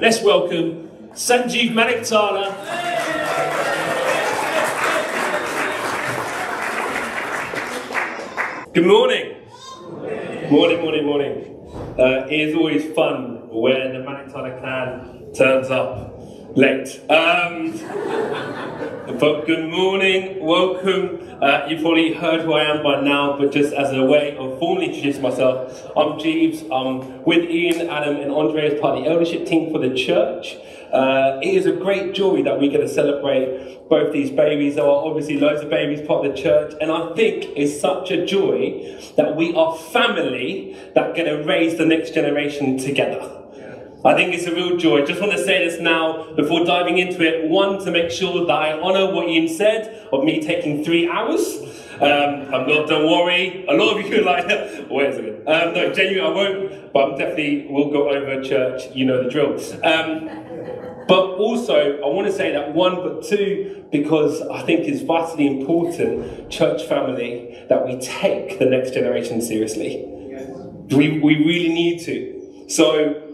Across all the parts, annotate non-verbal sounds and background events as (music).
let's welcome Sanjeev Manaktala. Good morning. Morning, morning, morning. Uh, it is always fun when the Manaktala clan turns up late. Um, (laughs) but good morning, welcome. Uh, you've probably heard who I am by now, but just as a way of formally introducing myself, I'm Jeeves. I'm with Ian, Adam, and Andre as part of the eldership team for the church. Uh, it is a great joy that we get to celebrate both these babies. There are obviously loads of babies part of the church, and I think it's such a joy that we are family that get to raise the next generation together. I think it's a real joy. Just want to say this now before diving into it. One, to make sure that I honour what Ian said of me taking three hours. Um, I'm not, don't worry. A lot of you are (laughs) like, wait a second. Um, no, genuinely, I won't, but I'm definitely will go over church. You know the drill. Um, but also, I want to say that one, but two, because I think it's vitally important, church family, that we take the next generation seriously. We, we really need to. So,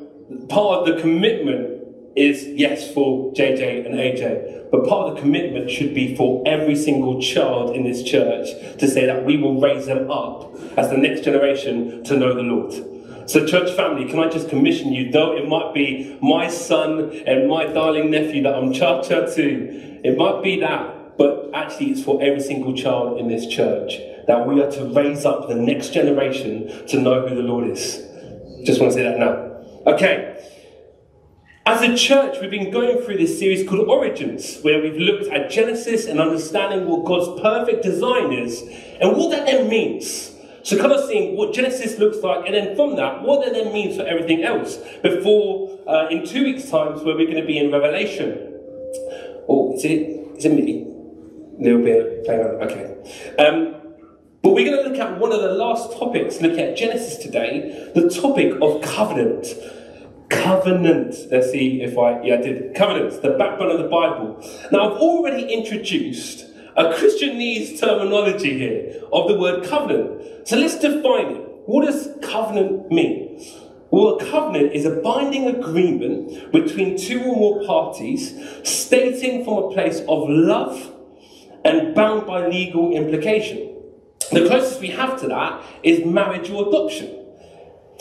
part of the commitment is yes for JJ and AJ, but part of the commitment should be for every single child in this church to say that we will raise them up as the next generation to know the Lord. So, church family, can I just commission you, though it might be my son and my darling nephew that I'm cha to, it might be that, but actually it's for every single child in this church that we are to raise up the next generation to know who the Lord is. Just want to say that now. Okay. As a church, we've been going through this series called Origins, where we've looked at Genesis and understanding what God's perfect design is and what that then means. So, kind of seeing what Genesis looks like, and then from that, what that then means for everything else. Before, uh, in two weeks' time, where we're going to be in Revelation. Oh, is it? Is it me? A little bit. Okay. Um, but we're going to look at one of the last topics, look at Genesis today, the topic of covenant. Covenant. Let's see if I, yeah, I did. Covenant, the backbone of the Bible. Now, I've already introduced a Christianese terminology here of the word covenant. So let's define it. What does covenant mean? Well, a covenant is a binding agreement between two or more parties stating from a place of love and bound by legal implication. The closest we have to that is marriage or adoption.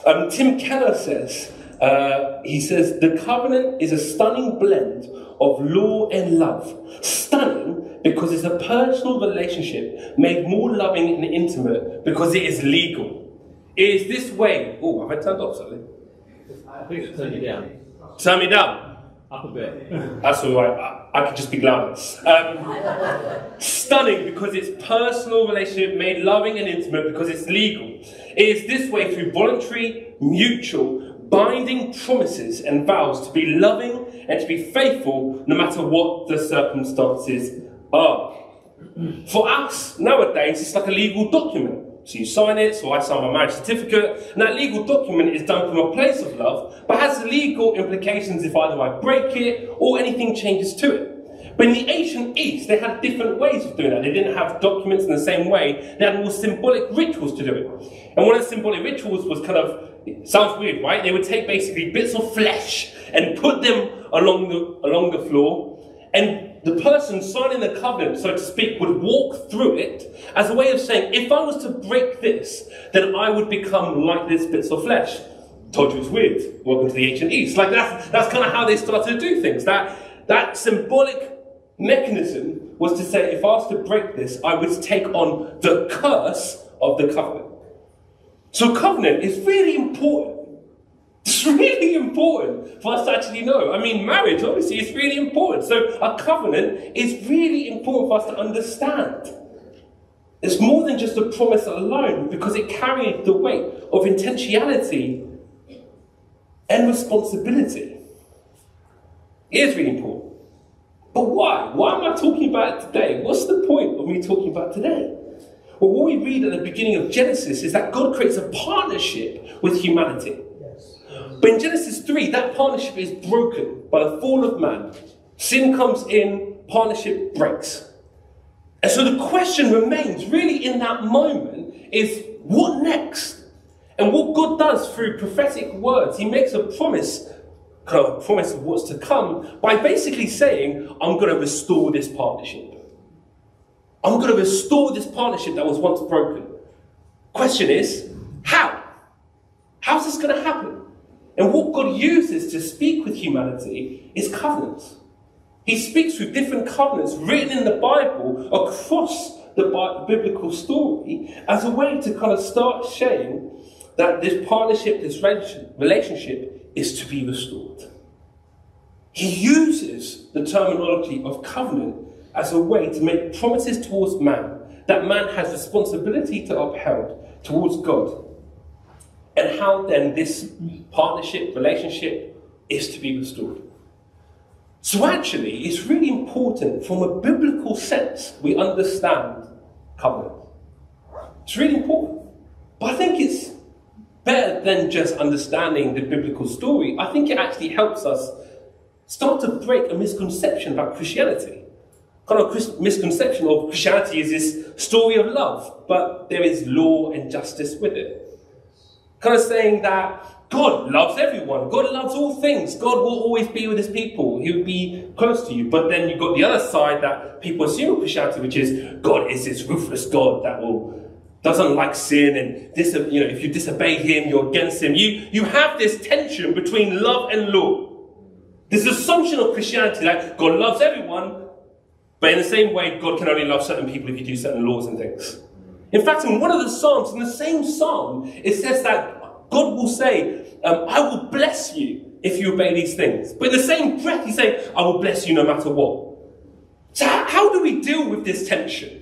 Um, Tim Keller says, uh, he says, the covenant is a stunning blend of law and love. Stunning because it's a personal relationship made more loving and intimate because it is legal. It is this way. Oh, have I turned off something? I think it's turn you down. Turn me down. Up a bit. That's all right. I, I could just be louder. Um, stunning because it's personal relationship made loving and intimate because it's legal. It is this way through voluntary, mutual, binding promises and vows to be loving and to be faithful no matter what the circumstances are. For us, nowadays, it's like a legal document. So you sign it, so I sign my marriage certificate, and that legal document is done from a place of love, but has legal implications if either I break it or anything changes to it. But in the ancient East, they had different ways of doing that. They didn't have documents in the same way, they had more symbolic rituals to do it. And one of the symbolic rituals was kind of, sounds weird, right? They would take basically bits of flesh and put them along the, along the floor, and the person signing the covenant, so to speak, would walk through it as a way of saying, if I was to break this, then I would become like this bits of flesh. Told you it's weird. Welcome to the ancient East. Like that's that's kind of how they started to do things. That that symbolic mechanism was to say, if I was to break this, I would take on the curse of the covenant. So covenant is really important. (laughs) It's really important for us to actually know. I mean, marriage, obviously, is really important. So, a covenant is really important for us to understand. It's more than just a promise alone because it carried the weight of intentionality and responsibility. It is really important. But why? Why am I talking about it today? What's the point of me talking about today? Well, what we read at the beginning of Genesis is that God creates a partnership with humanity. But in Genesis 3, that partnership is broken by the fall of man. Sin comes in, partnership breaks. And so the question remains really in that moment is what next? And what God does through prophetic words, He makes a promise kind of a promise of what's to come by basically saying, I'm going to restore this partnership. I'm going to restore this partnership that was once broken. Question is, how? How's this going to happen? And what God uses to speak with humanity is covenants. He speaks through different covenants written in the Bible across the biblical story as a way to kind of start showing that this partnership, this relationship is to be restored. He uses the terminology of covenant as a way to make promises towards man that man has responsibility to uphold towards God. And how then this partnership, relationship is to be restored. So, actually, it's really important from a biblical sense we understand covenant. It's really important. But I think it's better than just understanding the biblical story. I think it actually helps us start to break a misconception about Christianity. Kind of misconception of Christianity is this story of love, but there is law and justice with it. Kind of saying that God loves everyone. God loves all things. God will always be with his people. He will be close to you. But then you've got the other side that people assume Christianity, which is God is this ruthless God that will doesn't like sin and dis- you know if you disobey him, you're against him. You you have this tension between love and law. This assumption of Christianity that God loves everyone, but in the same way, God can only love certain people if you do certain laws and things. In fact, in one of the Psalms, in the same Psalm, it says that God will say, um, I will bless you if you obey these things. But in the same breath, He's saying, I will bless you no matter what. So, how, how do we deal with this tension?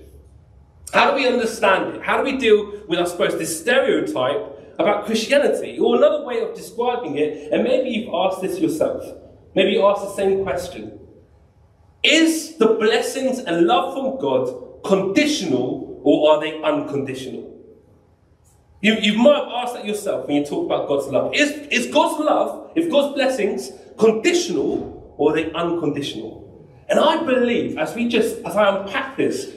How do we understand it? How do we deal with, I suppose, this stereotype about Christianity? Or another way of describing it, and maybe you've asked this yourself, maybe you asked the same question Is the blessings and love from God conditional or are they unconditional? You, you might have asked that yourself when you talk about God's love. Is, is God's love, if God's blessings, conditional or are they unconditional? And I believe, as we just, as I unpack this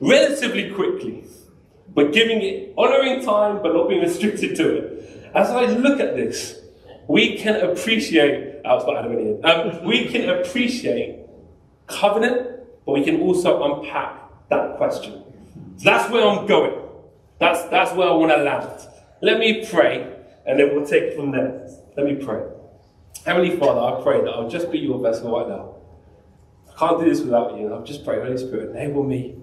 relatively quickly, but giving it honoring time but not being restricted to it, as I look at this, we can appreciate, I was about Adam um, we can appreciate covenant, but we can also unpack that question. So that's where I'm going. That's, that's where I want to land. Let me pray, and then we'll take from there. Let me pray. Heavenly Father, I pray that I'll just be your vessel right now. I can't do this without you. I'll just pray, Holy Spirit, enable me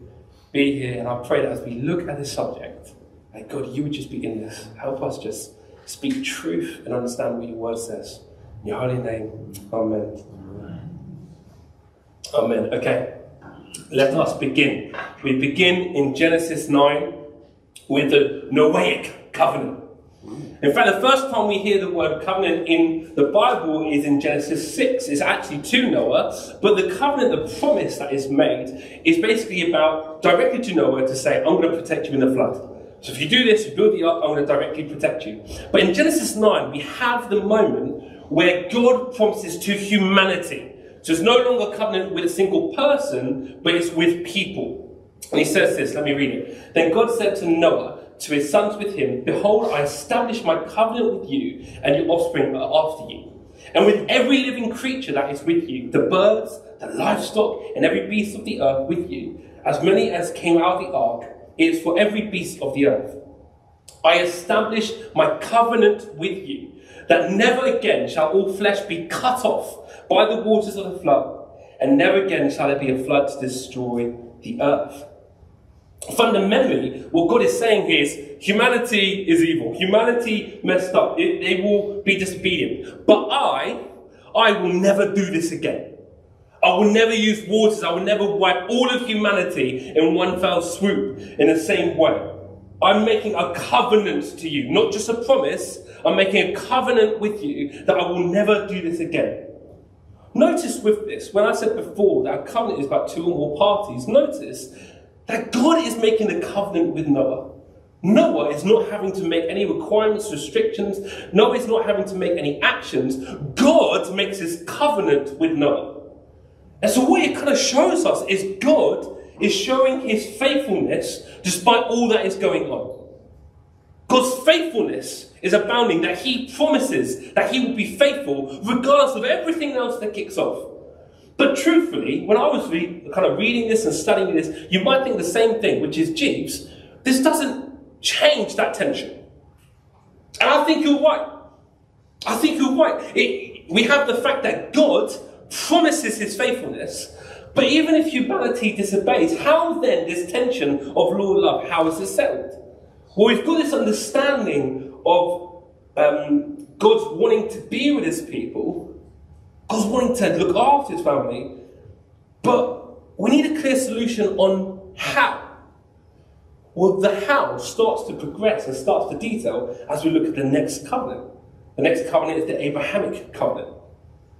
be here. And I pray that as we look at this subject, that God, you would just be in this. Help us just speak truth and understand what your word says. In your holy name, Amen. Amen. Okay, let us begin. We begin in Genesis 9 with the Noahic covenant. In fact, the first time we hear the word covenant in the Bible is in Genesis 6. It's actually to Noah, but the covenant, the promise that is made, is basically about directly to Noah to say, I'm going to protect you in the flood. So if you do this, you build the ark, I'm going to directly protect you. But in Genesis 9, we have the moment where God promises to humanity. So it's no longer covenant with a single person, but it's with people. And he says this, let me read it. Then God said to Noah, to his sons with him, Behold, I establish my covenant with you and your offspring after you, and with every living creature that is with you, the birds, the livestock, and every beast of the earth with you, as many as came out of the ark, it is for every beast of the earth. I establish my covenant with you, that never again shall all flesh be cut off by the waters of the flood, and never again shall there be a flood to destroy the earth. Fundamentally, what God is saying is humanity is evil. Humanity messed up. It, they will be disobedient. But I, I will never do this again. I will never use waters. I will never wipe all of humanity in one fell swoop in the same way. I'm making a covenant to you, not just a promise. I'm making a covenant with you that I will never do this again. Notice with this, when I said before that a covenant is about two or more parties, notice that God is making a covenant with Noah. Noah is not having to make any requirements, restrictions. Noah is not having to make any actions. God makes his covenant with Noah. And so, what it kind of shows us is God is showing his faithfulness despite all that is going on. God's faithfulness is abounding, that he promises that he will be faithful regardless of everything else that kicks off. But truthfully, when I was re- kind of reading this and studying this, you might think the same thing, which is, Jeeves, this doesn't change that tension. And I think you're right. I think you're right. It, we have the fact that God promises his faithfulness, but even if humanity disobeys, how then this tension of law and love, how is it settled? Well, we've got this understanding of um, God's wanting to be with his people, God's wanting to look after his family, but we need a clear solution on how. Well, the how starts to progress and starts to detail as we look at the next covenant. The next covenant is the Abrahamic covenant.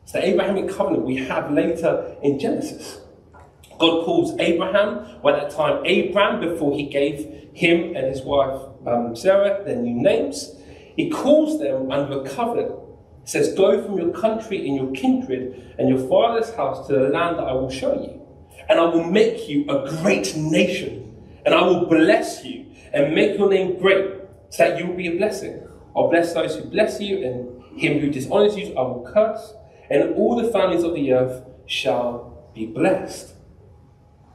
It's the Abrahamic covenant we have later in Genesis. God calls Abraham, when at that time Abram, before he gave him and his wife um, Sarah their new names, he calls them under a covenant. He says, Go from your country and your kindred and your father's house to the land that I will show you. And I will make you a great nation. And I will bless you and make your name great, so that you will be a blessing. I'll bless those who bless you, and him who dishonors you I will curse. And all the families of the earth shall be blessed.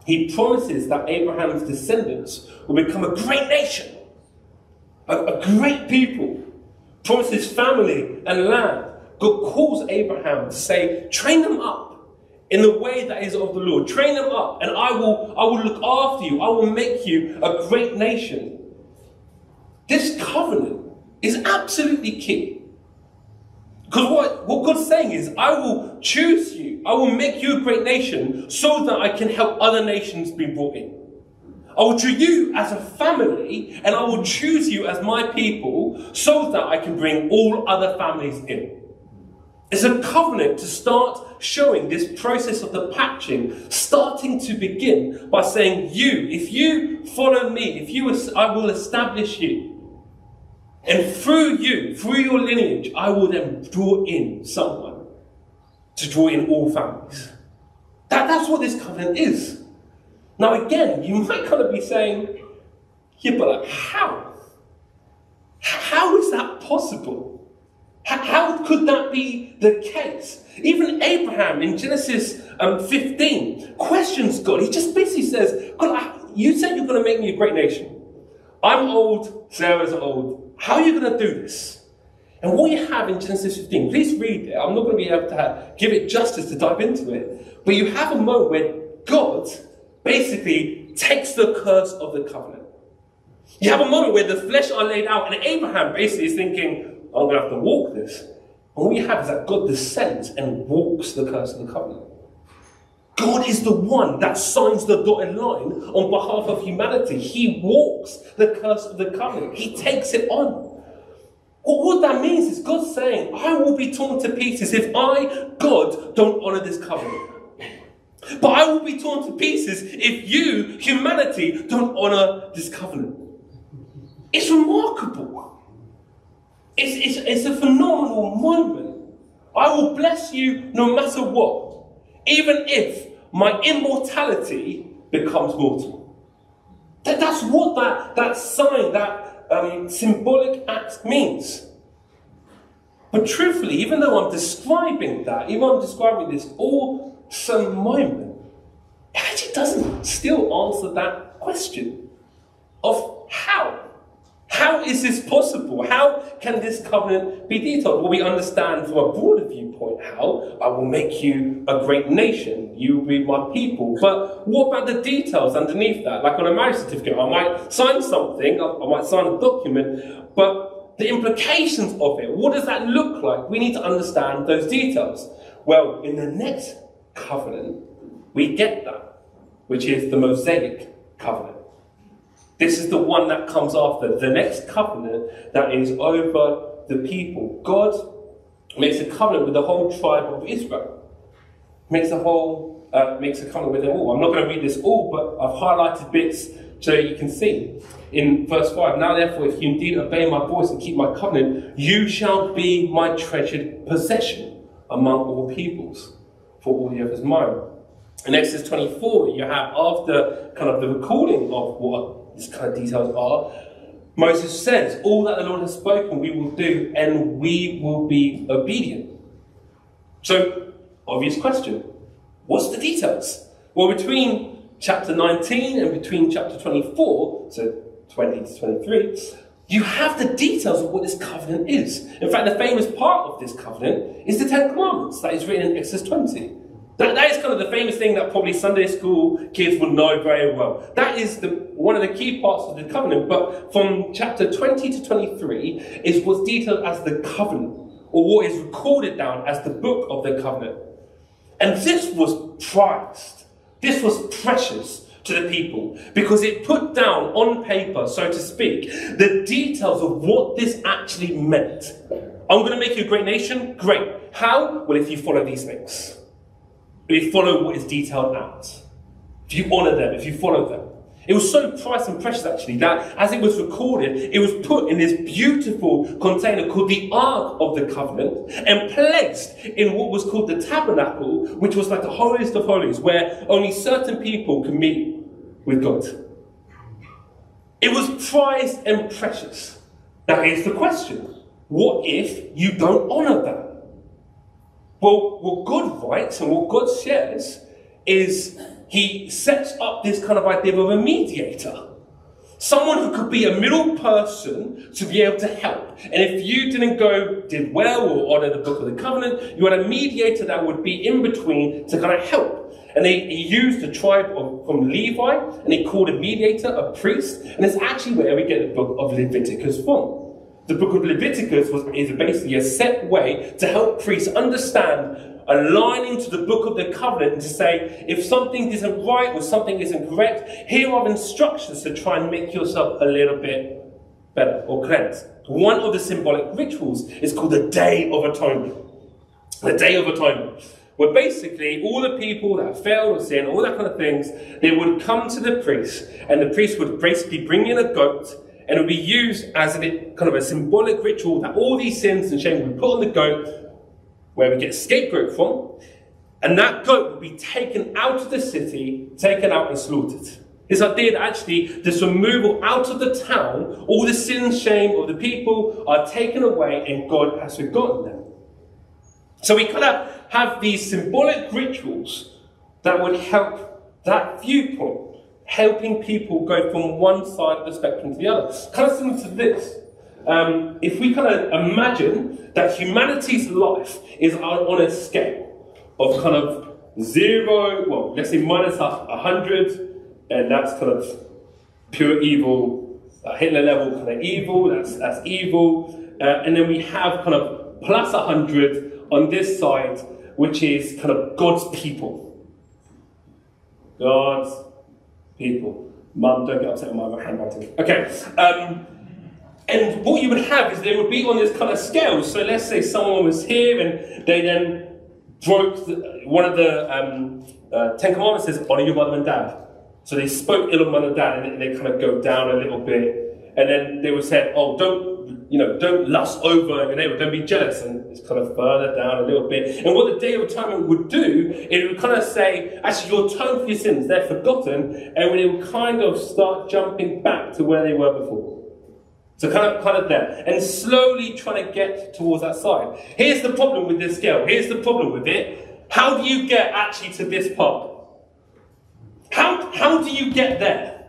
He promises that Abraham's descendants will become a great nation, a, a great people. Promises family and land. God calls Abraham to say, train them up in the way that is of the Lord. Train them up, and I will, I will look after you. I will make you a great nation. This covenant is absolutely key. Because what, what God's saying is, I will choose you, I will make you a great nation so that I can help other nations be brought in. I will treat you as a family, and I will choose you as my people so that I can bring all other families in. It's a covenant to start showing this process of the patching, starting to begin by saying, You, if you follow me, if you, I will establish you. And through you, through your lineage, I will then draw in someone to draw in all families. That, that's what this covenant is. Now, again, you might kind of be saying, yeah, but like, how? How is that possible? How could that be the case? Even Abraham in Genesis um, 15 questions God. He just basically says, God, you said you're going to make me a great nation. I'm old, Sarah's old. How are you going to do this? And what you have in Genesis 15, please read it. I'm not going to be able to give it justice to dive into it. But you have a moment where God basically takes the curse of the covenant. You have a moment where the flesh are laid out, and Abraham basically is thinking, I'm going to have to walk this. And what we have is that God descends and walks the curse of the covenant. God is the one that signs the dotted line on behalf of humanity. He walks the curse of the covenant. He takes it on. what that means is God saying, I will be torn to pieces if I, God, don't honor this covenant. But I will be torn to pieces if you, humanity, don't honor this covenant. It's remarkable. It's, it's, it's a phenomenal moment. I will bless you no matter what, even if my immortality becomes mortal. That, that's what that, that sign, that um, symbolic act means. But truthfully, even though I'm describing that, even though I'm describing this awesome moment, it actually doesn't still answer that question of how. How is this possible? How can this covenant be detailed? Well, we understand from a broader viewpoint how I will make you a great nation. You will be my people. But what about the details underneath that? Like on a marriage certificate, I might sign something, I might sign a document, but the implications of it, what does that look like? We need to understand those details. Well, in the next covenant, we get that, which is the Mosaic covenant. This is the one that comes after, the next covenant that is over the people. God makes a covenant with the whole tribe of Israel. Makes a whole uh, makes a covenant with them all. I'm not going to read this all, but I've highlighted bits so you can see. In verse 5, now therefore, if you indeed obey my voice and keep my covenant, you shall be my treasured possession among all peoples, for all the earth is mine. In Exodus 24, you have after kind of the recording of what these kind of details are. Moses says, All that the Lord has spoken, we will do, and we will be obedient. So, obvious question what's the details? Well, between chapter 19 and between chapter 24, so 20 to 23, you have the details of what this covenant is. In fact, the famous part of this covenant is the Ten Commandments that is written in Exodus 20. That, that is kind of the famous thing that probably Sunday school kids will know very well. That is the, one of the key parts of the covenant. But from chapter 20 to 23 is what's detailed as the covenant, or what is recorded down as the book of the covenant. And this was prized. This was precious to the people because it put down on paper, so to speak, the details of what this actually meant. I'm going to make you a great nation? Great. How? Well, if you follow these things. You follow what is detailed out. If you honor them, if you follow them. It was so priced and precious actually that as it was recorded, it was put in this beautiful container called the Ark of the Covenant and placed in what was called the tabernacle, which was like the holiest of holies, where only certain people could meet with God. It was prized and precious. Now here's the question. What if you don't honor that? Well, what God writes and what God shares is he sets up this kind of idea of a mediator. Someone who could be a middle person to be able to help. And if you didn't go, did well, or honor the book of the covenant, you had a mediator that would be in between to kind of help. And they, he used the tribe of, from Levi, and he called a mediator a priest. And it's actually where we get the book of Leviticus from. The book of Leviticus was, is basically a set way to help priests understand aligning to the book of the covenant and to say, if something isn't right or something isn't correct, here are instructions to try and make yourself a little bit better or cleansed. One of the symbolic rituals is called the Day of Atonement. The Day of Atonement. Where basically all the people that failed or sin, all that kind of things, they would come to the priest, and the priest would basically bring in a goat and it would be used as a kind of a symbolic ritual that all these sins and shame would be put on the goat, where we get a scapegoat from, and that goat would be taken out of the city, taken out and slaughtered. This idea that actually this removal out of the town, all the sin and shame of the people are taken away and God has forgotten them. So we kind of have these symbolic rituals that would help that viewpoint helping people go from one side of the spectrum to the other. Kind of similar to this. Um, if we kind of imagine that humanity's life is on a scale of kind of zero, well, let's say minus a hundred, and that's kind of pure evil, uh, Hitler level kind of evil, that's, that's evil. Uh, and then we have kind of plus a hundred on this side, which is kind of God's people. God's people. Mum, don't get upset with my handwriting. Okay. Um, and what you would have is they would be on this kind of scale. So let's say someone was here and they then broke the, one of the um, uh, Ten Commandments says, honor your mother and dad. So they spoke ill of mother and dad and they kind of go down a little bit. And then they would say, oh, don't you know, don't lust over your neighbor, don't be jealous, and it's kind of further down a little bit. And what the Day of Atonement would do, it would kind of say, actually, your atone for your sins, they're forgotten, and when it would kind of start jumping back to where they were before. So kind of, kind of there, and slowly trying to get towards that side. Here's the problem with this scale. Here's the problem with it. How do you get actually to this part? How, how do you get there?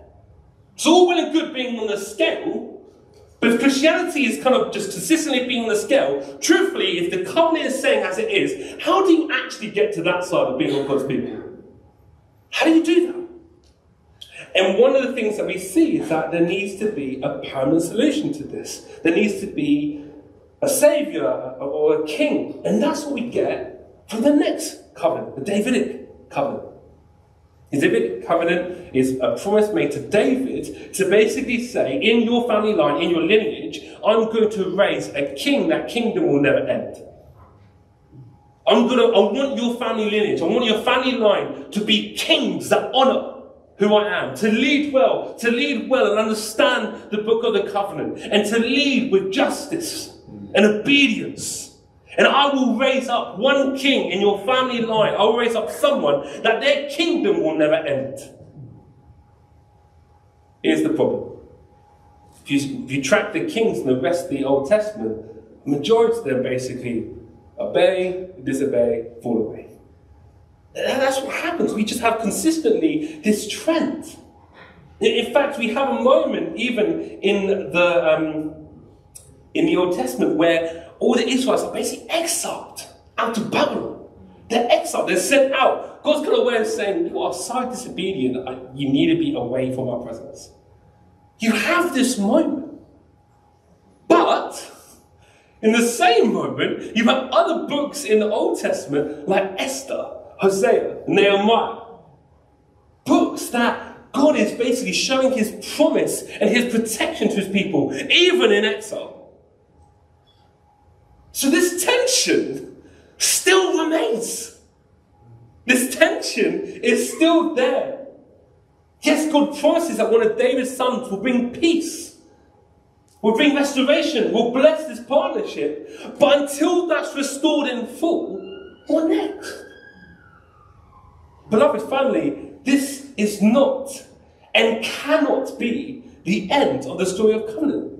It's all well and good being on the scale, but if Christianity is kind of just consistently being the scale, truthfully, if the covenant is saying as it is, how do you actually get to that side of being all God's people? How do you do that? And one of the things that we see is that there needs to be a permanent solution to this. There needs to be a savior or a king. And that's what we get from the next covenant, the Davidic covenant. The Davidic covenant is a promise made to David to basically say, in your family line, in your lineage, I'm going to raise a king, that kingdom will never end. I'm gonna, I want your family lineage, I want your family line to be kings that honor who I am, to lead well, to lead well and understand the book of the covenant, and to lead with justice and obedience and I will raise up one king in your family line. I will raise up someone that their kingdom will never end. Here's the problem if you, if you track the kings in the rest of the Old Testament, the majority of them basically obey, disobey, fall away. That's what happens. We just have consistently this trend. In fact, we have a moment even in the um, in the Old Testament where all the Israelites are basically exiled out of Babylon. They're exiled, they're sent out. God's got a way of saying, You are so disobedient, you need to be away from our presence. You have this moment. But in the same moment, you have other books in the Old Testament like Esther, Hosea, Nehemiah. Books that God is basically showing his promise and his protection to his people, even in exile. So this tension still remains. This tension is still there. Yes, God promises that one of David's sons will bring peace, will bring restoration, will bless this partnership. But until that's restored in full, what next? Beloved family, this is not and cannot be the end of the story of covenant.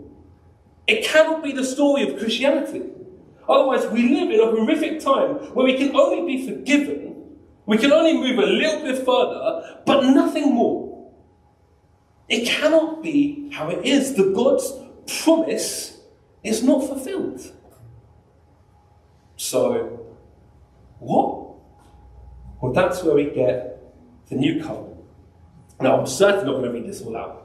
It cannot be the story of Christianity. Otherwise, we live in a horrific time where we can only be forgiven, we can only move a little bit further, but nothing more. It cannot be how it is. The God's promise is not fulfilled. So, what? Well, that's where we get the new covenant. Now, I'm certainly not going to read this all out.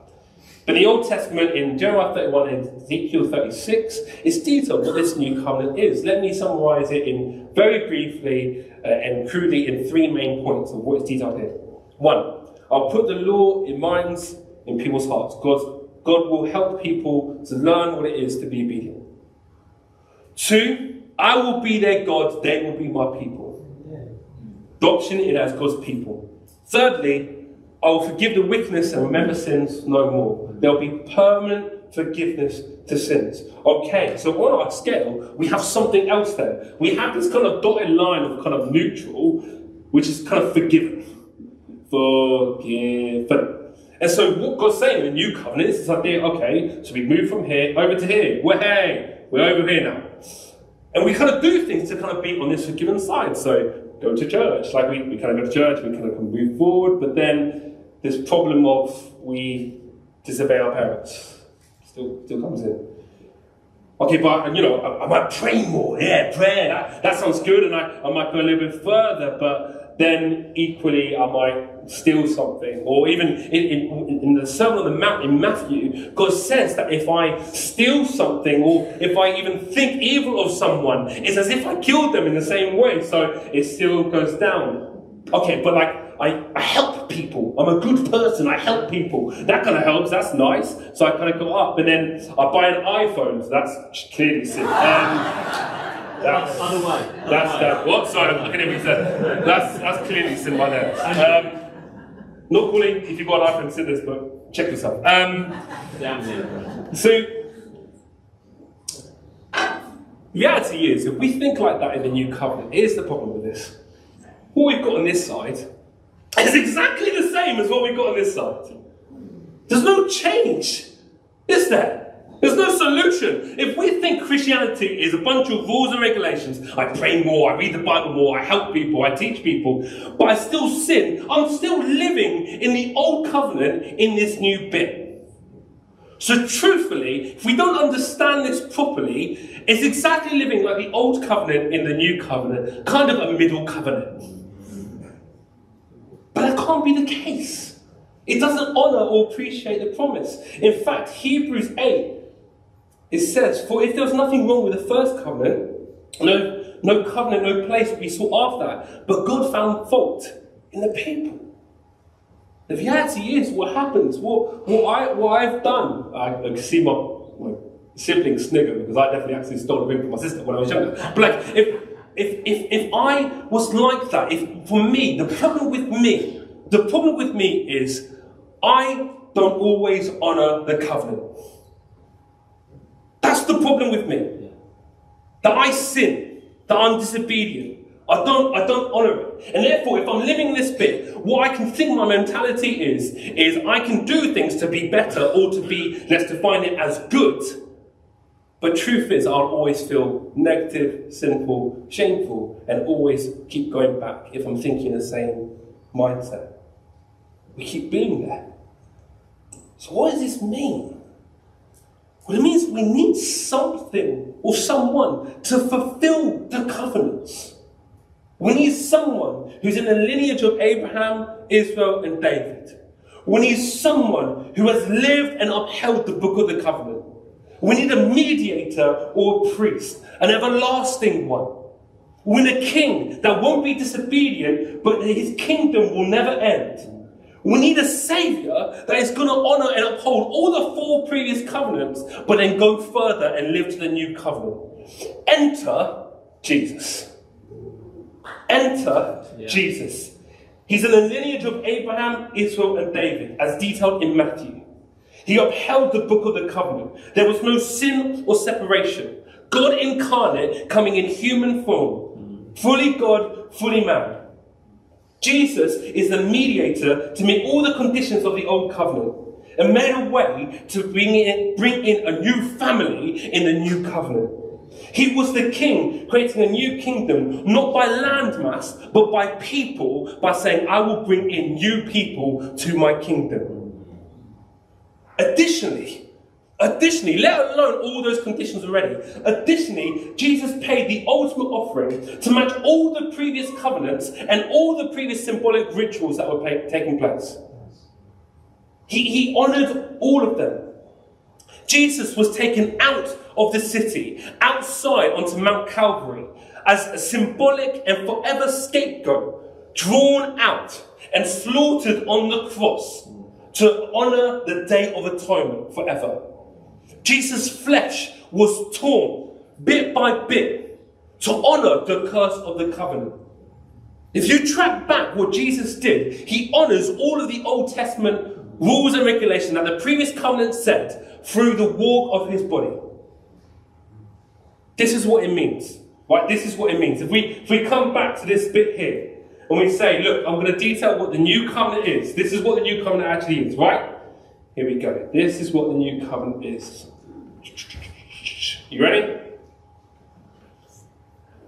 But the Old Testament in Jeremiah 31 and Ezekiel 36 is detailed what this new covenant is. Let me summarize it in very briefly uh, and crudely in three main points of what is detailed here. One, I'll put the law in minds, in people's hearts. God, God will help people to learn what it is to be obedient. Two, I will be their God, they will be my people. Adoption in as God's people. Thirdly, I will forgive the wickedness and remember sins no more. There'll be permanent forgiveness to sins. Okay, so on our scale, we have something else there. We have this kind of dotted line of kind of neutral, which is kind of forgiven. Forgiven. And so what God's saying in the new covenant is this idea, okay, so we move from here over to here. We're hey, we're over here now. And we kind of do things to kind of be on this forgiven side. So go to church. Like we, we kind of go to church, we kind of move forward, but then this problem of we disobey our parents still, still comes in. Okay, but you know, I, I might pray more. Yeah, prayer. That, that sounds good, and I, I might go a little bit further. But then equally, I might steal something, or even in, in, in the Sermon on the Mount in Matthew, God says that if I steal something, or if I even think evil of someone, it's as if I killed them in the same way. So it still goes down. Okay, but like I, I help people. I'm a good person. I help people. That kind of helps. That's nice. So I kind of go up, and then I buy an iPhone. So that's clearly sin. Um, that's, other way. that's that. What? Sorry, I can even say that's that's clearly sin by there. Um, not calling if you've got an iPhone, sin this, but check yourself. Um, so. Reality is, if we think like that in the new covenant, here's the problem with this. What we've got on this side is exactly the same as what we've got on this side. There's no change, is there? There's no solution. If we think Christianity is a bunch of rules and regulations, I pray more, I read the Bible more, I help people, I teach people, but I still sin, I'm still living in the old covenant in this new bit. So, truthfully, if we don't understand this properly, it's exactly living like the old covenant in the new covenant, kind of a middle covenant. But that can't be the case. It doesn't honor or appreciate the promise. In fact, Hebrews 8, it says, For if there was nothing wrong with the first covenant, no, no covenant, no place would be sought after. But God found fault in the people. The reality is, what happens, what, what, I, what I've done, I, I see my, my siblings snigger because I definitely actually stole a ring from my sister when I was younger. But like, if, if, if, if I was like that, if for me, the problem with me, the problem with me is I don't always honor the covenant. That's the problem with me. That I sin, that I'm disobedient. I don't, I don't honor it. And therefore, if I'm living this bit, what I can think my mentality is, is I can do things to be better or to be, let's define it as good. But truth is, I'll always feel negative, sinful, shameful, and always keep going back if I'm thinking the same mindset. We keep being there. So, what does this mean? Well, it means we need something or someone to fulfill the covenants. We need someone who's in the lineage of Abraham, Israel, and David. We need someone who has lived and upheld the book of the covenant. We need a mediator or a priest, an everlasting one. We need a king that won't be disobedient, but his kingdom will never end. We need a savior that is going to honor and uphold all the four previous covenants, but then go further and live to the new covenant. Enter Jesus. Enter Yeah. Jesus. He's in the lineage of Abraham, Israel, and David, as detailed in Matthew. He upheld the book of the covenant. There was no sin or separation. God incarnate coming in human form, fully God, fully man. Jesus is the mediator to meet all the conditions of the old covenant and made a way to bring in, bring in a new family in the new covenant. He was the king creating a new kingdom, not by landmass, but by people, by saying, I will bring in new people to my kingdom. Additionally, additionally, let alone all those conditions already, additionally, Jesus paid the ultimate offering to match all the previous covenants and all the previous symbolic rituals that were pa- taking place. He, he honored all of them. Jesus was taken out of the city, outside onto Mount Calvary, as a symbolic and forever scapegoat, drawn out and slaughtered on the cross to honor the day of atonement forever. Jesus' flesh was torn bit by bit to honor the curse of the covenant. If you track back what Jesus did, he honors all of the Old Testament rules and regulations that the previous covenant set through the walk of his body. This is what it means. Right? This is what it means. If we if we come back to this bit here and we say, look, I'm going to detail what the new covenant is. This is what the new covenant actually is, right? Here we go. This is what the new covenant is. You ready?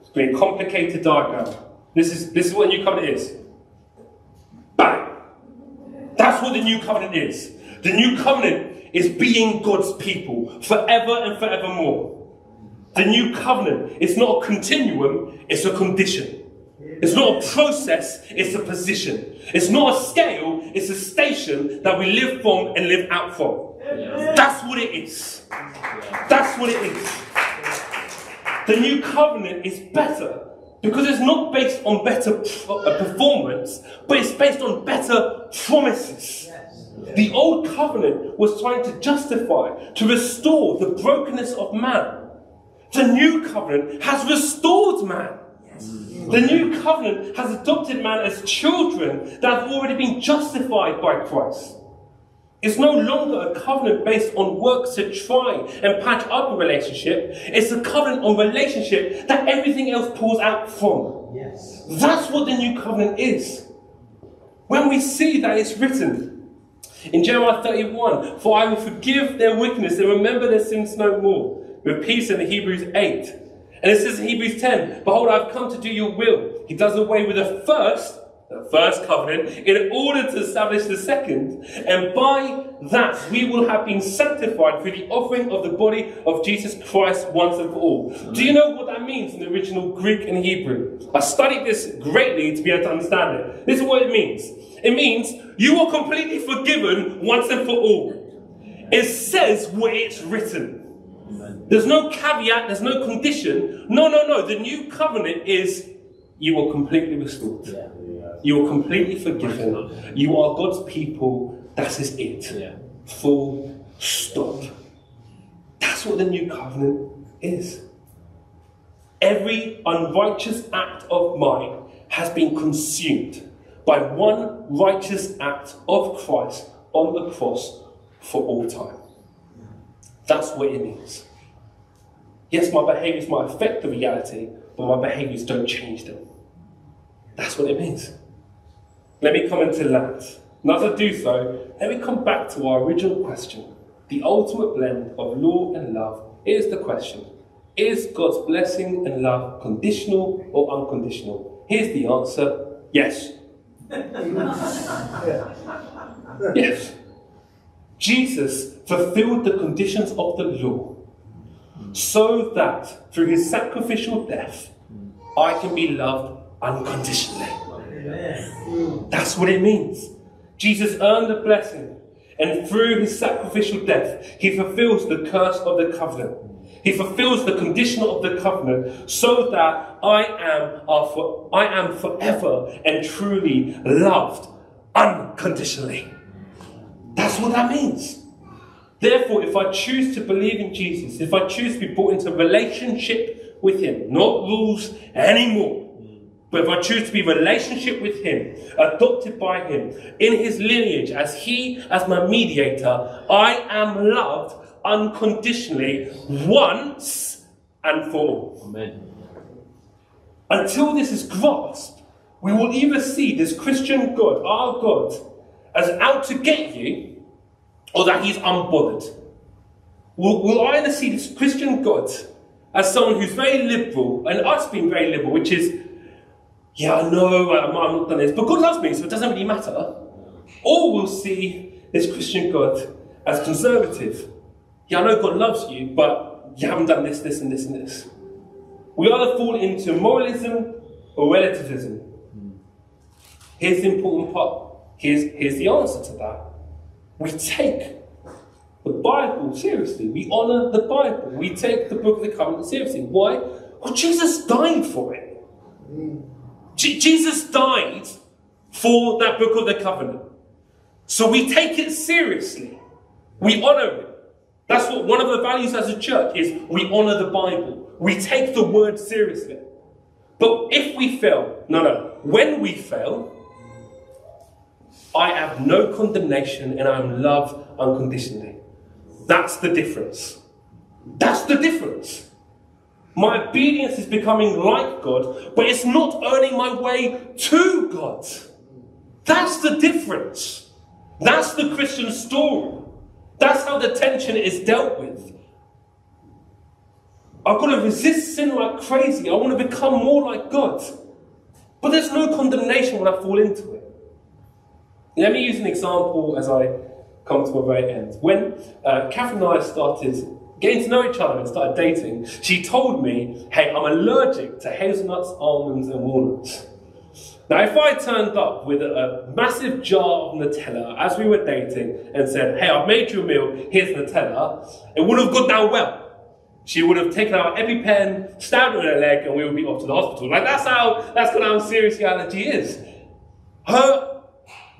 It's going to be a complicated diagram. This is this is what the new covenant is. Bang! That's what the new covenant is. The new covenant is being God's people forever and forevermore. The new covenant is not a continuum, it's a condition. It's not a process, it's a position. It's not a scale, it's a station that we live from and live out from. That's what it is. That's what it is. The new covenant is better because it's not based on better uh, performance, but it's based on better promises. The old covenant was trying to justify, to restore the brokenness of man. The new covenant has restored man. The new covenant has adopted man as children that have already been justified by Christ. It's no longer a covenant based on works to try and patch up a relationship. It's a covenant on relationship that everything else pulls out from. Yes. That's what the new covenant is. When we see that it's written in Jeremiah 31, for I will forgive their wickedness and remember their sins no more. With peace in the Hebrews 8. And it says in Hebrews 10, Behold, I've come to do your will. He does away with the first, the first covenant, in order to establish the second. And by that we will have been sanctified through the offering of the body of Jesus Christ once and for all. Do you know what that means in the original Greek and Hebrew? I studied this greatly to be able to understand it. This is what it means. It means you are completely forgiven once and for all. It says where it's written. There's no caveat, there's no condition. No, no, no. The new covenant is you are completely restored. Yeah. You are completely forgiven. You are God's people. That is it. Yeah. Full stop. That's what the new covenant is. Every unrighteous act of mine has been consumed by one righteous act of Christ on the cross for all time. That's what it means. Yes, my behaviors might affect the reality, but my behaviors don't change them. That's what it means. Let me come into that. And as I do so, let me come back to our original question. The ultimate blend of law and love is the question Is God's blessing and love conditional or unconditional? Here's the answer yes. (laughs) yes. Jesus fulfilled the conditions of the law so that through his sacrificial death, I can be loved unconditionally. That's what it means. Jesus earned the blessing, and through his sacrificial death, he fulfills the curse of the covenant. He fulfills the condition of the covenant so that I am, for, I am forever and truly loved unconditionally. That's what that means. Therefore, if I choose to believe in Jesus, if I choose to be brought into relationship with Him, not rules anymore, but if I choose to be relationship with Him, adopted by Him, in His lineage, as He, as my mediator, I am loved unconditionally once and for all. Amen. Until this is grasped, we will either see this Christian God, our God, as out to get you, or that he's unbothered. Will, will I either see this Christian God as someone who's very liberal, and us being very liberal, which is, yeah, I know I'm, I'm not done this, but God loves me, so it doesn't really matter. Or we'll see this Christian God as conservative. Yeah, I know God loves you, but you haven't done this, this, and this, and this. We either fall into moralism or relativism. Here's the important part. Here's, here's the answer to that. We take the Bible seriously. We honor the Bible. We take the book of the covenant seriously. Why? Well, Jesus died for it. Jesus died for that book of the covenant. So we take it seriously. We honor it. That's what one of the values as a church is we honor the Bible. We take the word seriously. But if we fail, no, no, when we fail, I have no condemnation and I'm loved unconditionally. That's the difference. That's the difference. My obedience is becoming like God, but it's not earning my way to God. That's the difference. That's the Christian story. That's how the tension is dealt with. I've got to resist sin like crazy. I want to become more like God. But there's no condemnation when I fall into. Let me use an example as I come to my very end. When uh, Catherine and I started getting to know each other and started dating, she told me, hey, I'm allergic to hazelnuts, almonds, and walnuts. Now, if I turned up with a, a, massive jar of Nutella as we were dating and said, hey, I've made you a meal, here's Nutella, it would have gone down well. She would have taken out EpiPen, stabbed her in her leg, and we would be off to the hospital. Like, that's how, that's kind of how serious the allergy is. Her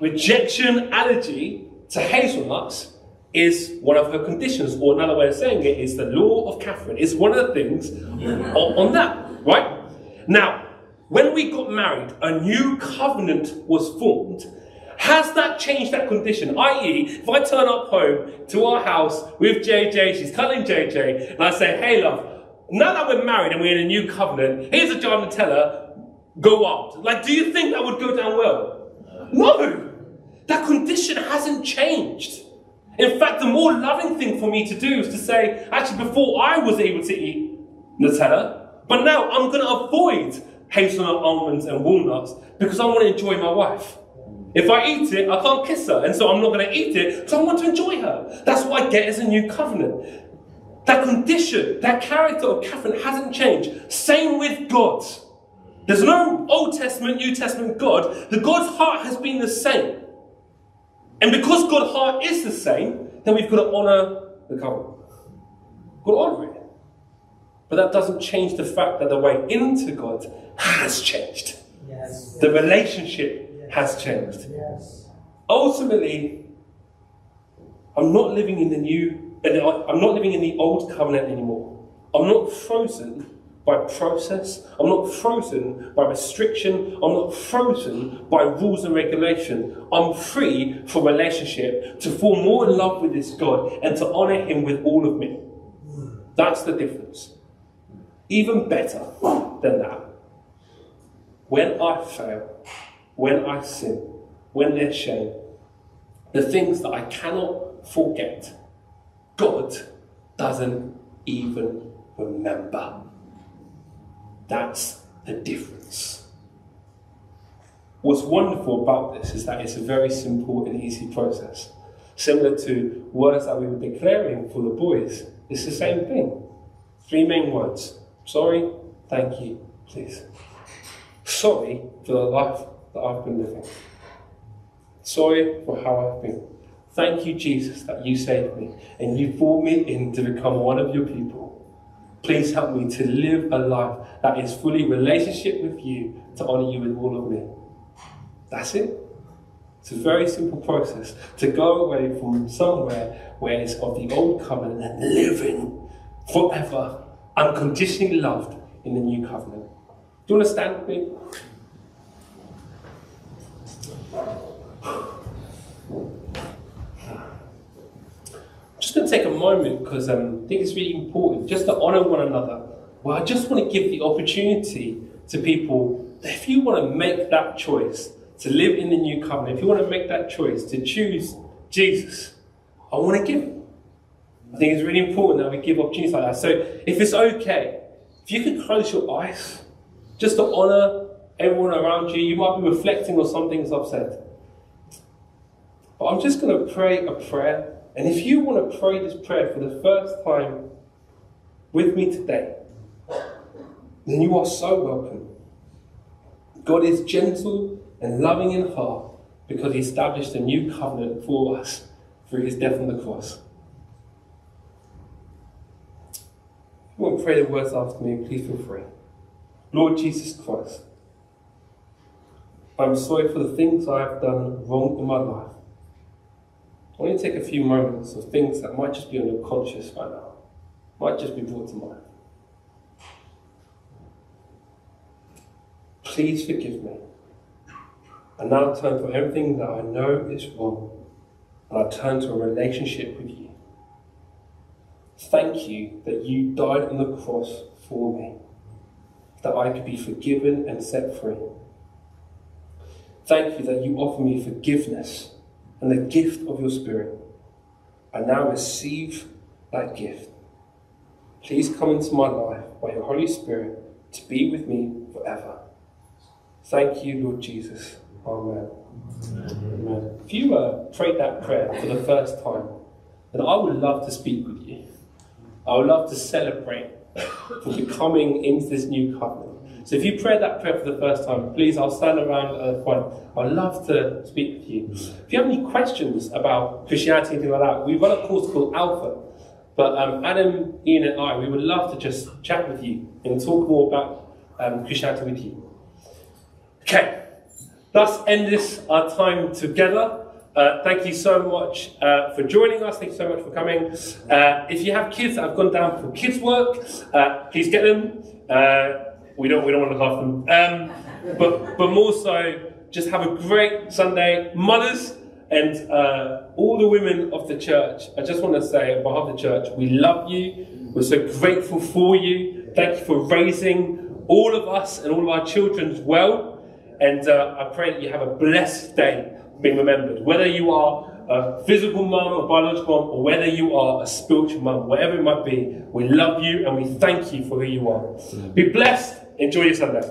rejection allergy to hazelnuts is one of her conditions, or another way of saying it is the law of Catherine. It's one of the things on, on that, right? Now, when we got married, a new covenant was formed. Has that changed that condition? I.e., if I turn up home to our house with JJ, she's cuddling JJ, and I say, hey, love, now that we're married and we're in a new covenant, here's a jar of Nutella, go out. Like, do you think that would go down well? No! That condition hasn't changed. In fact, the more loving thing for me to do is to say, actually, before I was able to eat Nutella, but now I'm going to avoid hazelnut almonds and walnuts because I want to enjoy my wife. If I eat it, I can't kiss her, and so I'm not going to eat it because I want to enjoy her. That's what I get as a new covenant. That condition, that character of Catherine hasn't changed. Same with God. There's no Old Testament, New Testament God. The God's heart has been the same. And because God's heart is the same, then we've got to honour the covenant. We've got to honour it. But that doesn't change the fact that the way into God has changed. Yes. The relationship has changed. Yes. Ultimately, I'm not living in the new, I'm not living in the old covenant anymore. I'm not frozen by process. I'm not frozen by restriction. I'm not frozen by rules and regulation. I'm free for relationship to fall more in love with this God and to honor Him with all of me. That's the difference. Even better than that, when I fail, when I sin, when there's shame, the things that I cannot forget, God doesn't even remember. That's the difference. What's wonderful about this is that it's a very simple and easy process. Similar to words that we were declaring for the boys. It's the same thing. Three main words sorry, thank you, please. Sorry for the life that I've been living. Sorry for how I've been. Thank you, Jesus, that you saved me and you brought me in to become one of your people. Please help me to live a life that is fully relationship with you to honor you with all of me. That's it. It's a very simple process to go away from somewhere where it's of the old covenant and living forever, unconditionally loved in the new covenant. Do you understand me? Just going to take a moment because um, I think it's really important just to honour one another. Well, I just want to give the opportunity to people if you want to make that choice to live in the new covenant, if you want to make that choice to choose Jesus, I want to give. I think it's really important that we give opportunities like that. So if it's okay, if you could close your eyes just to honour everyone around you, you might be reflecting on some things I've said. But I'm just going to pray a prayer and if you want to pray this prayer for the first time with me today, then you are so welcome. God is gentle and loving in heart because he established a new covenant for us through his death on the cross. If you want to pray the words after me, please feel free. Lord Jesus Christ, I'm sorry for the things I have done wrong in my life. I want to take a few moments of things that might just be on your conscious right now, might just be brought to mind. Please forgive me. I now turn from everything that I know is wrong, and I turn to a relationship with you. Thank you that you died on the cross for me, that I could be forgiven and set free. Thank you that you offer me forgiveness and the gift of your Spirit. I now receive that gift. Please come into my life by your Holy Spirit to be with me forever. Thank you, Lord Jesus. Amen. Amen. Amen. If you uh, prayed that prayer for the first time, then I would love to speak with you. I would love to celebrate (coughs) for becoming into this new covenant. So if you prayed that prayer for the first time, please, I'll stand around at the front. I'd love to speak with you. If you have any questions about Christianity, anything like that, we run a course called Alpha. But um, Adam, Ian, and I, we would love to just chat with you and talk more about um, Christianity with you. Okay, thus end this our time together. Uh, thank you so much uh, for joining us. Thank you so much for coming. Uh, if you have kids that have gone down for kids' work, uh, please get them. We don't we don't want to after them. Um, but but more so, just have a great Sunday, mothers and uh, all the women of the church. I just want to say on behalf of the church, we love you. We're so grateful for you. Thank you for raising all of us and all of our children well. And uh, I pray that you have a blessed day being remembered. Whether you are a physical mum, a biological mum, or whether you are a spiritual mum, whatever it might be, we love you and we thank you for who you are. Be blessed Enjoy your Sunday.